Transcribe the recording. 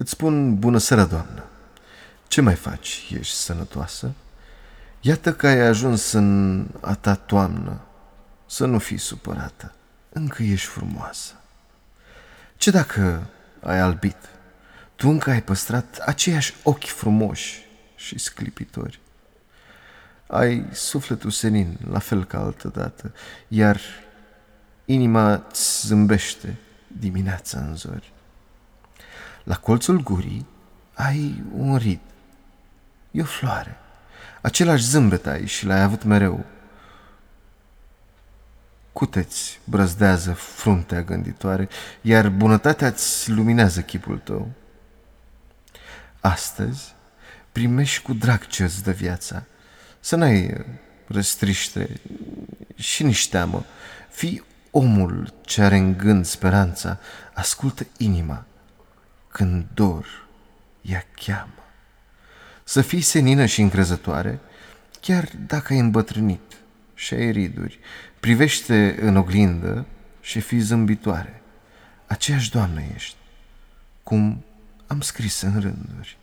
Îți spun bună seara, doamnă. Ce mai faci? Ești sănătoasă? Iată că ai ajuns în a ta toamnă. Să nu fii supărată. Încă ești frumoasă. Ce dacă ai albit? Tu încă ai păstrat aceiași ochi frumoși și sclipitori. Ai sufletul senin, la fel ca altădată, iar inima îți zâmbește dimineața în zori. La colțul gurii ai un rid. E o floare. Același zâmbet ai și l-ai avut mereu. Cuteți brăzdează fruntea gânditoare, iar bunătatea îți luminează chipul tău. Astăzi primești cu drag ce îți dă viața, să n-ai răstriște și nici teamă. Fii omul ce are în gând speranța, ascultă inima, când dor ea cheamă. Să fii senină și încrezătoare, chiar dacă ai îmbătrânit și ai riduri, privește în oglindă și fii zâmbitoare. Aceeași doamnă ești, cum am scris în rânduri.